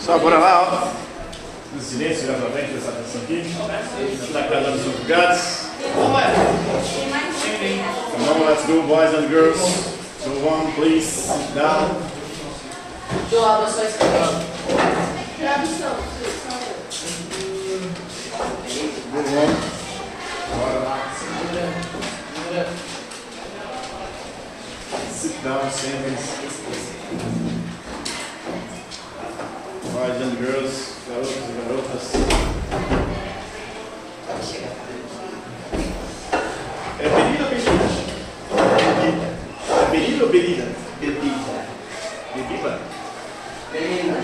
Só bora lá, ó. No silêncio, já presta atenção aqui. Está dos seus lugares. Come on, let's go, boys and girls. Go on, please. Sit down. Abro só esse cabelo. Go on. Bora lá. Sit down, sentem-se. Boys and girls, garotos e garotas. É bebida ou bebida? Bebida. É bebida ou bebida? Bebida. Bebida?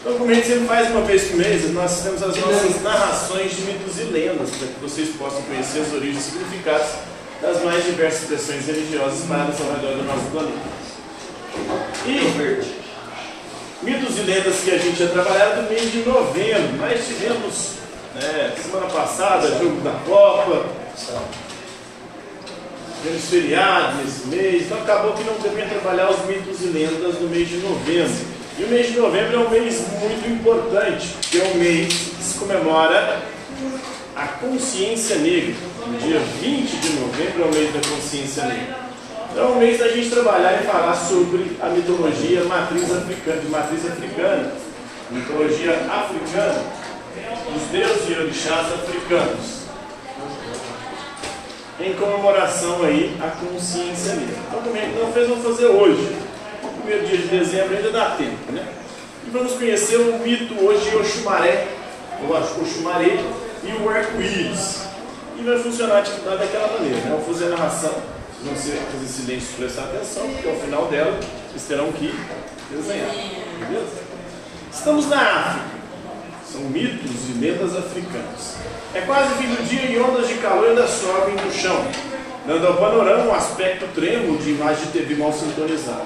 Então, como a gente sempre faz uma vez por mês, nós temos as nossas narrações de mitos e lendas, para que vocês possam conhecer as origens e significados das mais diversas expressões religiosas espalhadas ao redor do nosso planeta. E mitos e lendas que a gente ia trabalhar no mês de novembro. Nós tivemos, né, semana passada, jogo da Copa, tivemos feriados nesse mês, então acabou que não devia trabalhar os mitos e lendas no mês de novembro. E o mês de novembro é um mês muito importante, porque é um mês que se comemora a consciência negra. Dia 20 de novembro é o mês da consciência negra. Então é mês da gente trabalhar e falar sobre a mitologia matriz africana, de matriz africana, mitologia africana, os deuses e orixás africanos. Em comemoração aí à consciência negra. Então também não fez, vamos fazer hoje. Primeiro dia de dezembro ainda dá tempo, né? E vamos conhecer o mito hoje Oxumaré, ou Oxumaré e o arco-íris. E vai funcionar a atividade daquela maneira, né? Eu vou fazer a narração não se fazer silêncio e prestar atenção, porque ao final dela vocês terão que desenhar. Beleza? Estamos na África. São mitos e lendas africanos. É quase fim do dia e ondas de calor ainda sobem no chão, dando ao panorama um aspecto trêmulo de imagem de TV mal sintonizada.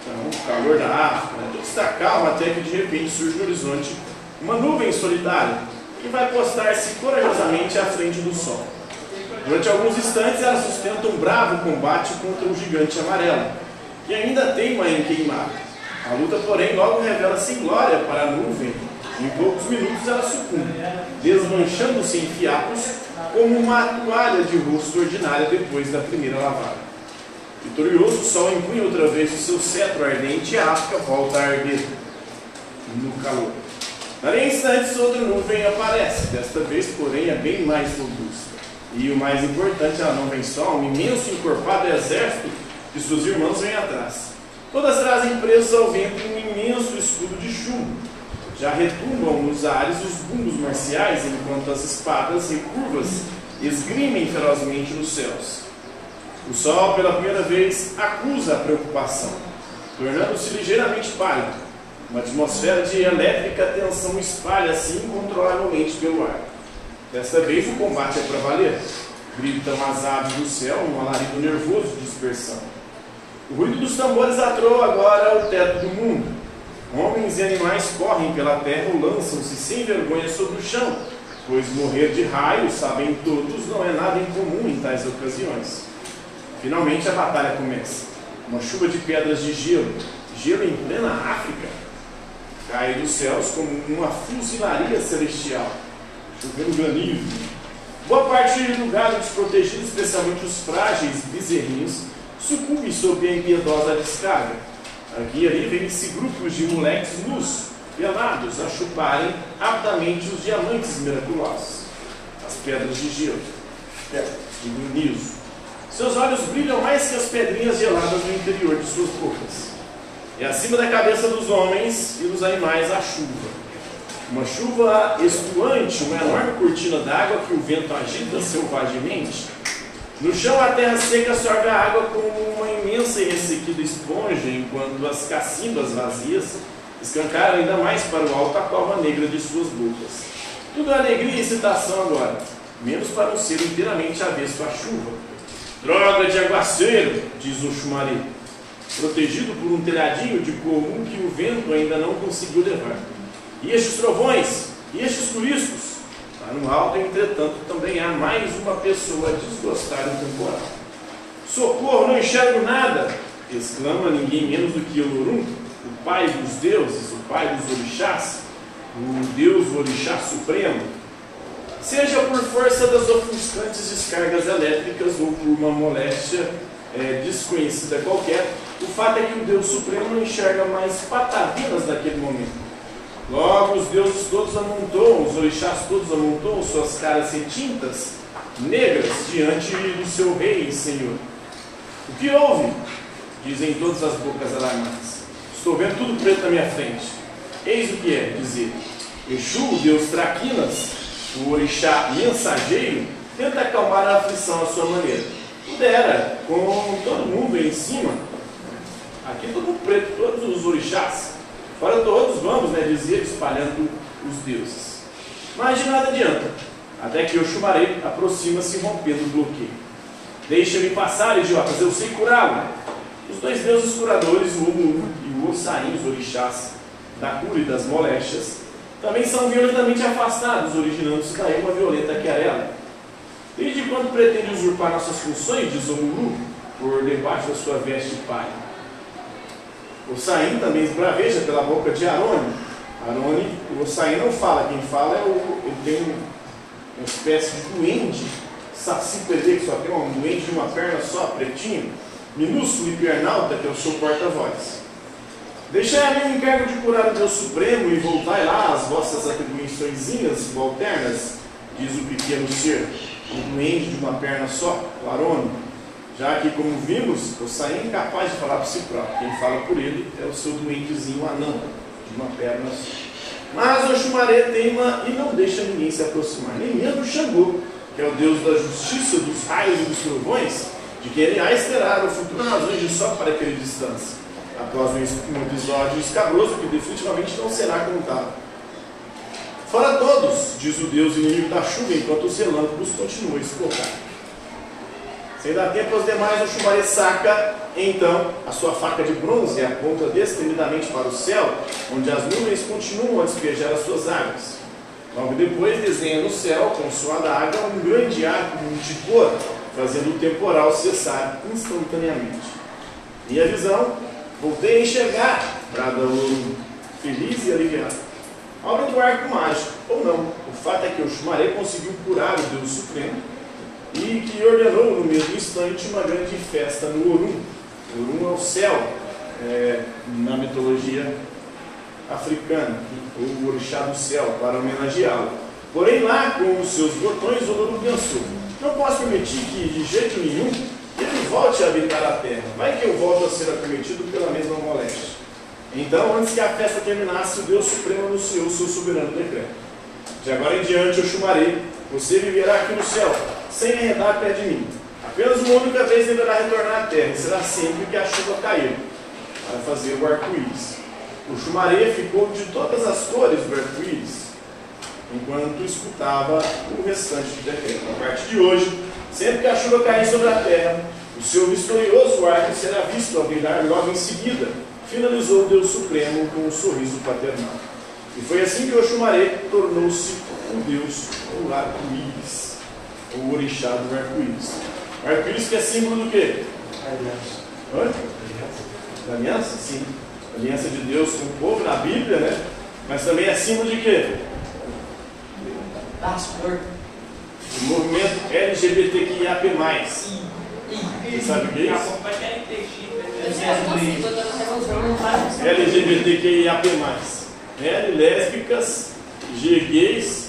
Então, calor da África, né? tudo está calmo até que de repente surge no horizonte uma nuvem solitária que vai postar-se corajosamente à frente do sol. Durante alguns instantes, ela sustenta um bravo combate contra o gigante amarelo, que ainda teima em queimar. A luta, porém, logo revela sem glória para a nuvem. Em poucos minutos ela sucumbe, desmanchando-se em fiapos como uma toalha de rosto ordinária depois da primeira lavada. Vitorioso, o sol empunha outra vez o seu cetro ardente e a África volta a arder no calor. Daí instantes, outra nuvem aparece, desta vez, porém, é bem mais robusta. E o mais importante, ela não vem só, um imenso encorpado exército de seus irmãos vem atrás. Todas trazem presos ao vento um imenso escudo de chumbo. Já retumbam nos ares os bumbos marciais, enquanto as espadas recurvas esgrimem ferozmente nos céus. O sol, pela primeira vez, acusa a preocupação, tornando-se ligeiramente pálido. Uma atmosfera de elétrica tensão espalha-se incontrolavelmente pelo ar. Desta vez o combate é para valer. Gritam as aves do céu, um alarido nervoso de dispersão. O ruído dos tambores atroa agora o teto do mundo. Homens e animais correm pela terra ou lançam-se sem vergonha sobre o chão, pois morrer de raio, sabem todos, não é nada incomum em tais ocasiões. Finalmente a batalha começa. Uma chuva de pedras de gelo, gelo em plena África, cai dos céus como uma fuzilaria celestial chovendo granizo. Boa parte do gado desprotegido, especialmente os frágeis bezerrinhos, sucumbe sob a impiedosa descarga. Aqui e ali vêm-se grupos de moleques nus, pelados, a chuparem aptamente os diamantes miraculosos, as pedras de gelo, de granizo. Seus olhos brilham mais que as pedrinhas geladas no interior de suas bocas. E acima da cabeça dos homens e dos animais a chuva uma chuva estuante, uma enorme cortina d'água que o vento agita selvagemente. No chão, a terra seca sorve a água como uma imensa e ressequida esponja, enquanto as cacimbas vazias escancaram ainda mais para o alto a cova negra de suas bocas. Tudo é alegria e excitação agora, menos para um ser inteiramente avesso à chuva. Droga de aguaceiro, diz o Xumaré, protegido por um telhadinho de comum que o vento ainda não conseguiu levar. E estes trovões, e estes turistas, lá no alto, entretanto, também há mais uma pessoa a desgostar do temporal. Socorro, não enxergo nada! exclama ninguém menos do que Olorum, o pai dos deuses, o pai dos orixás, o deus orixá supremo. Seja por força das ofuscantes descargas elétricas ou por uma moléstia é, desconhecida qualquer, o fato é que o Deus Supremo não enxerga mais patavinas naquele momento. Logo, os deuses todos amontoam, os orixás todos amontoam suas caras retintas, negras, diante do seu rei e senhor. O que houve? Dizem todas as bocas alarmadas. Estou vendo tudo preto na minha frente. Eis o que é, dizer. Exu, o deus Traquinas, o orixá mensageiro, tenta acalmar a aflição à sua maneira. Pudera, com todo mundo em cima, aqui todo mundo preto, todos os orixás, fora todos vamos, né, dizer, espalhando os deuses. Mas de nada adianta, até que o chumarei aproxima-se rompendo o bloqueio. Deixa-me passar, idiotas, eu sei curá-lo. Os dois deuses curadores, o Omu e o Ossain, os orixás da cura e das moléstias, também são violentamente afastados, originando-se daí uma violenta querela. Desde quando pretende usurpar nossas funções, diz Omuru, por debaixo da sua veste pai? O Saim também esbraveja pela boca de Arone. Arone, o Saim não fala, quem fala é o. Ele tem uma espécie de duende, saci que só tem um duende de uma perna só, pretinho, minúsculo e pernalta, que é o seu porta-voz. Deixai a mim o encargo de curar o Deus Supremo e voltai lá às vossas atribuições subalternas, diz o pequeno ser, um duende de uma perna só, o Arone. Já que, como vimos, o Saim é incapaz de falar por si próprio. Quem fala por ele é o seu duendezinho anão, de uma perna. Mas o Xumaré teima e não deixa ninguém se aproximar, nem mesmo Xangô, que é o deus da justiça, dos raios e dos trovões, de quem ele há esperar o futuro razões só para aquele distância após um episódio escabroso que definitivamente não será contado. Fora todos, diz o Deus inimigo da chuva, enquanto os relâmpagos continuam a escorrar. Dar tempo aos demais, o chumaré saca então a sua faca de bronze e aponta destemidamente para o céu, onde as nuvens continuam a despejar as suas águas. Logo depois desenha no céu, com sua adaga, um grande arco multicolor, fazendo o temporal cessar instantaneamente. Minha visão Voltei a enxergar, brada o feliz e aliviado. Obra do arco mágico, ou não. O fato é que o Xumaré conseguiu curar o Deus Supremo e que ordenou no mesmo instante uma grande festa no Orum. Orum é o céu é, na mitologia africana, o orixá do céu, para homenageá-lo. Porém, lá com os seus botões, o Orum pensou: não posso permitir que, de jeito nenhum, ele volte a habitar a terra. Vai que eu volto a ser acometido pela mesma moléstia. Então, antes que a festa terminasse, o Deus Supremo anunciou seu soberano decreto. De agora em diante eu chumarei, você viverá aqui no céu, sem arredar perto de mim. Apenas uma única vez deverá retornar à terra, e será sempre que a chuva cair, para fazer o arco-íris. O chumaré ficou de todas as cores do arco-íris, enquanto escutava o restante do decreto. A partir de hoje, Sempre que a chuva cair sobre a terra, o seu vitorioso arco será visto a brilhar logo em seguida, finalizou Deus Supremo com um sorriso paternal. E foi assim que Oxumaré tornou-se o Deus do arco-íris, o orixá do arco-íris. O arco-íris que é símbolo do quê? Aliança. Oi? Da aliança? Sim. aliança de Deus com o povo na Bíblia, né? Mas também é símbolo de quê? Das o movimento LGBTQIAP+. Você sabe o que é isso? LGBTQIAP+. L, lésbicas, G, gays,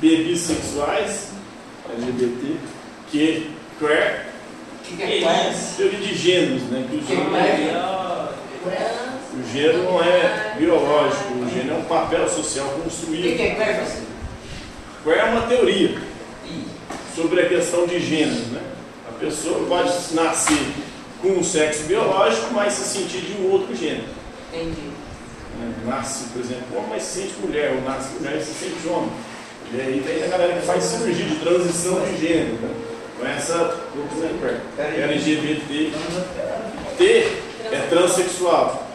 B, bissexuais, LGBT, Q, queer. O que é queer? Teoria de gêneros, né? Que o gênero, é, o gênero não é biológico, o gênero é um papel social construído. O que é queer? Queer é uma teoria sobre a questão de gênero. Né? A pessoa pode nascer com um sexo biológico, mas se sentir de um outro gênero. Entendi. É, nasce, por exemplo, homem, mas se sente mulher, ou nasce mulher e se sente homem. E aí tem a galera que faz cirurgia de transição de gênero. Né? Com essa LGBT. T é transexual.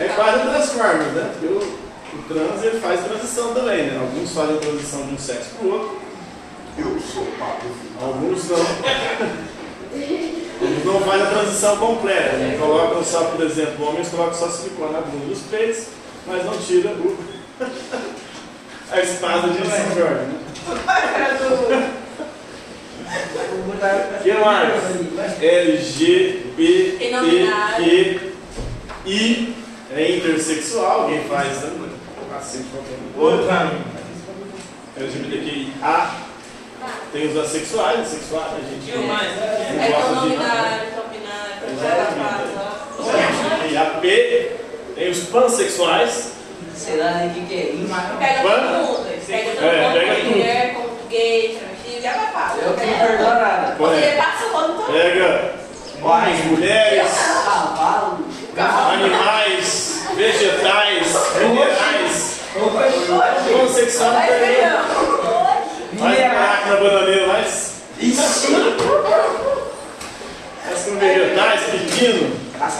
É quase um transformer, né? Porque o trans ele faz transição também, né? Alguns fazem transição de um sexo para o outro, Eu sou papo. Alguns não. Eles não fazem a transição completa. Eles colocam só, por exemplo, homens colocam só silicone na bunda dos peitos, mas não tira o, a espada de São Jorge. Né? O que mais? LGBTQI é intersexual, alguém faz também. Outra. LGBTQIA. Tem os assexuais, assexuais, a gente. E o mais? não É gosta tão de nada. nominário, tão binário, Tem a P, tem os pansexuais. Sei lá o que, que é isso. Pega todo mundo. Pega todo É, mundo. pega como tudo. mulher, como gay, transgênero, já vai fácil. Eu que não perdoo nada. Você passa o ano todo. Pega homens, mulheres, Cavalo. animais, vegetais, minerais. Pansexual não pegando. Mais buraco na bananeira, mais. Mais com vegetais, pepino,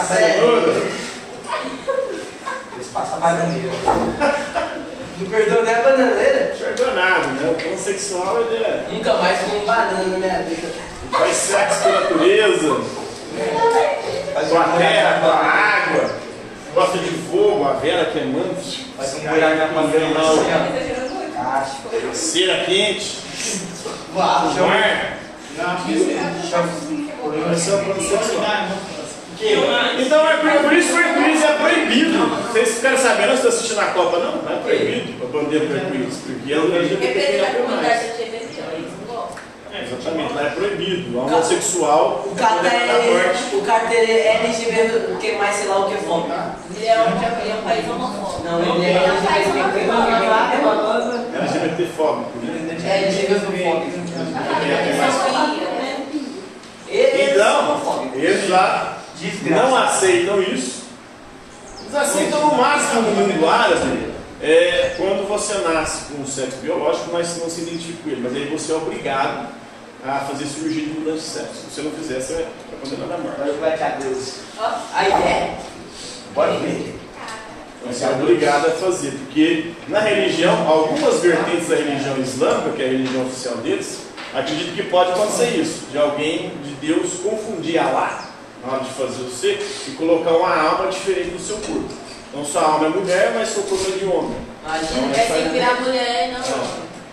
cenoura. Eles passam bananeira. Não perdoa nem a bananeira? Enxergou nada, né? O pansexual ele é. Nunca mais comi banana na minha vida. Faz sexo com a natureza, com a terra, com a água. Gosta de fogo, a vela queimando. Faz um buraco na Não. assim, ó. Cera quente, Uau. o mar. Não, Esse é o pansexual. Então é por, por isso que o arco-íris é proibido. Vocês ficaram sabendo, vocês estão assistindo a Copa, não? Não é proibido a bandeira do arco-íris, porque é a LGBT. comunidade LGBT, eles não gostam. Exatamente, lá é proibido. O homossexual O é cara é, o carteiro é LGBT, o que mais sei lá o que for. Ele é um, ele é um país homofóbico. Não, ele é LGBT fóbico, né? É LGBT É né? Então, eles lá não aceitam isso. Eles aceitam no máximo no mundo árabe é, quando você nasce com um sexo biológico, mas não se identifica com ele. Mas aí você é obrigado a fazer cirurgia de mudança de sexo. Se você não fizer, você é condenado à morte. vai te adeus. A ideia Pode vir. Você é obrigado a fazer, porque na religião, algumas vertentes da religião islâmica, que é a religião oficial deles, acreditam que pode acontecer isso, de alguém de Deus confundir Allah na hora de fazer você e colocar uma alma diferente no seu corpo. Então sua alma é mulher, mas seu corpo é de homem. Imagina, É sem virar mulher e não.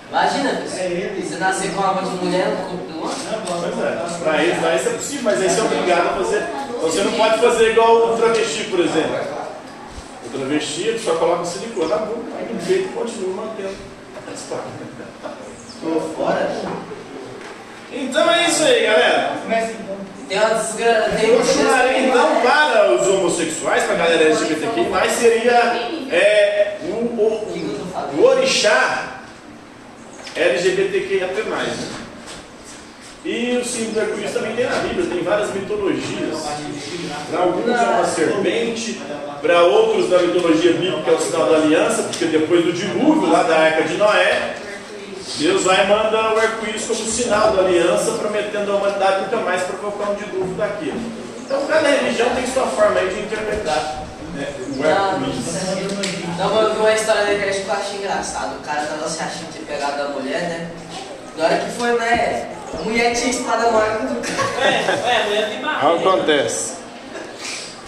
imagina, você nascer com a alma de mulher no corpo do homem? Pois é, para eles lá isso é possível, mas aí você é obrigado a fazer. Então, Você não pode fazer igual o travesti, por exemplo. O travesti, ele só coloca silicone na boca, aí do peito continua mantendo. Tô fora. Então é isso aí, galera. Tem uma desgraça. Tem um chamarei então para os homossexuais, para a galera LGBTQ, mais seria é, o, o, o orixá LGBTQIA+. Né? E o símbolo do arco-íris também tem na Bíblia, tem várias mitologias. Para alguns é uma serpente, para outros da mitologia bíblica é o sinal da aliança, porque depois do dilúvio lá da Arca de Noé, Deus vai mandar o arco-íris como sinal da aliança, prometendo à humanidade nunca mais provocar um dilúvio daquilo. Então cada religião tem sua forma aí de interpretar né, o arco-íris. Não, mas eu vi uma história da igreja que eu achei engraçado. O cara tava se achando de ter pegado a mulher, né? Na hora que foi, né? A mulher tinha espada maior que o do cara. É, é, mulher tem barriga. Acontece.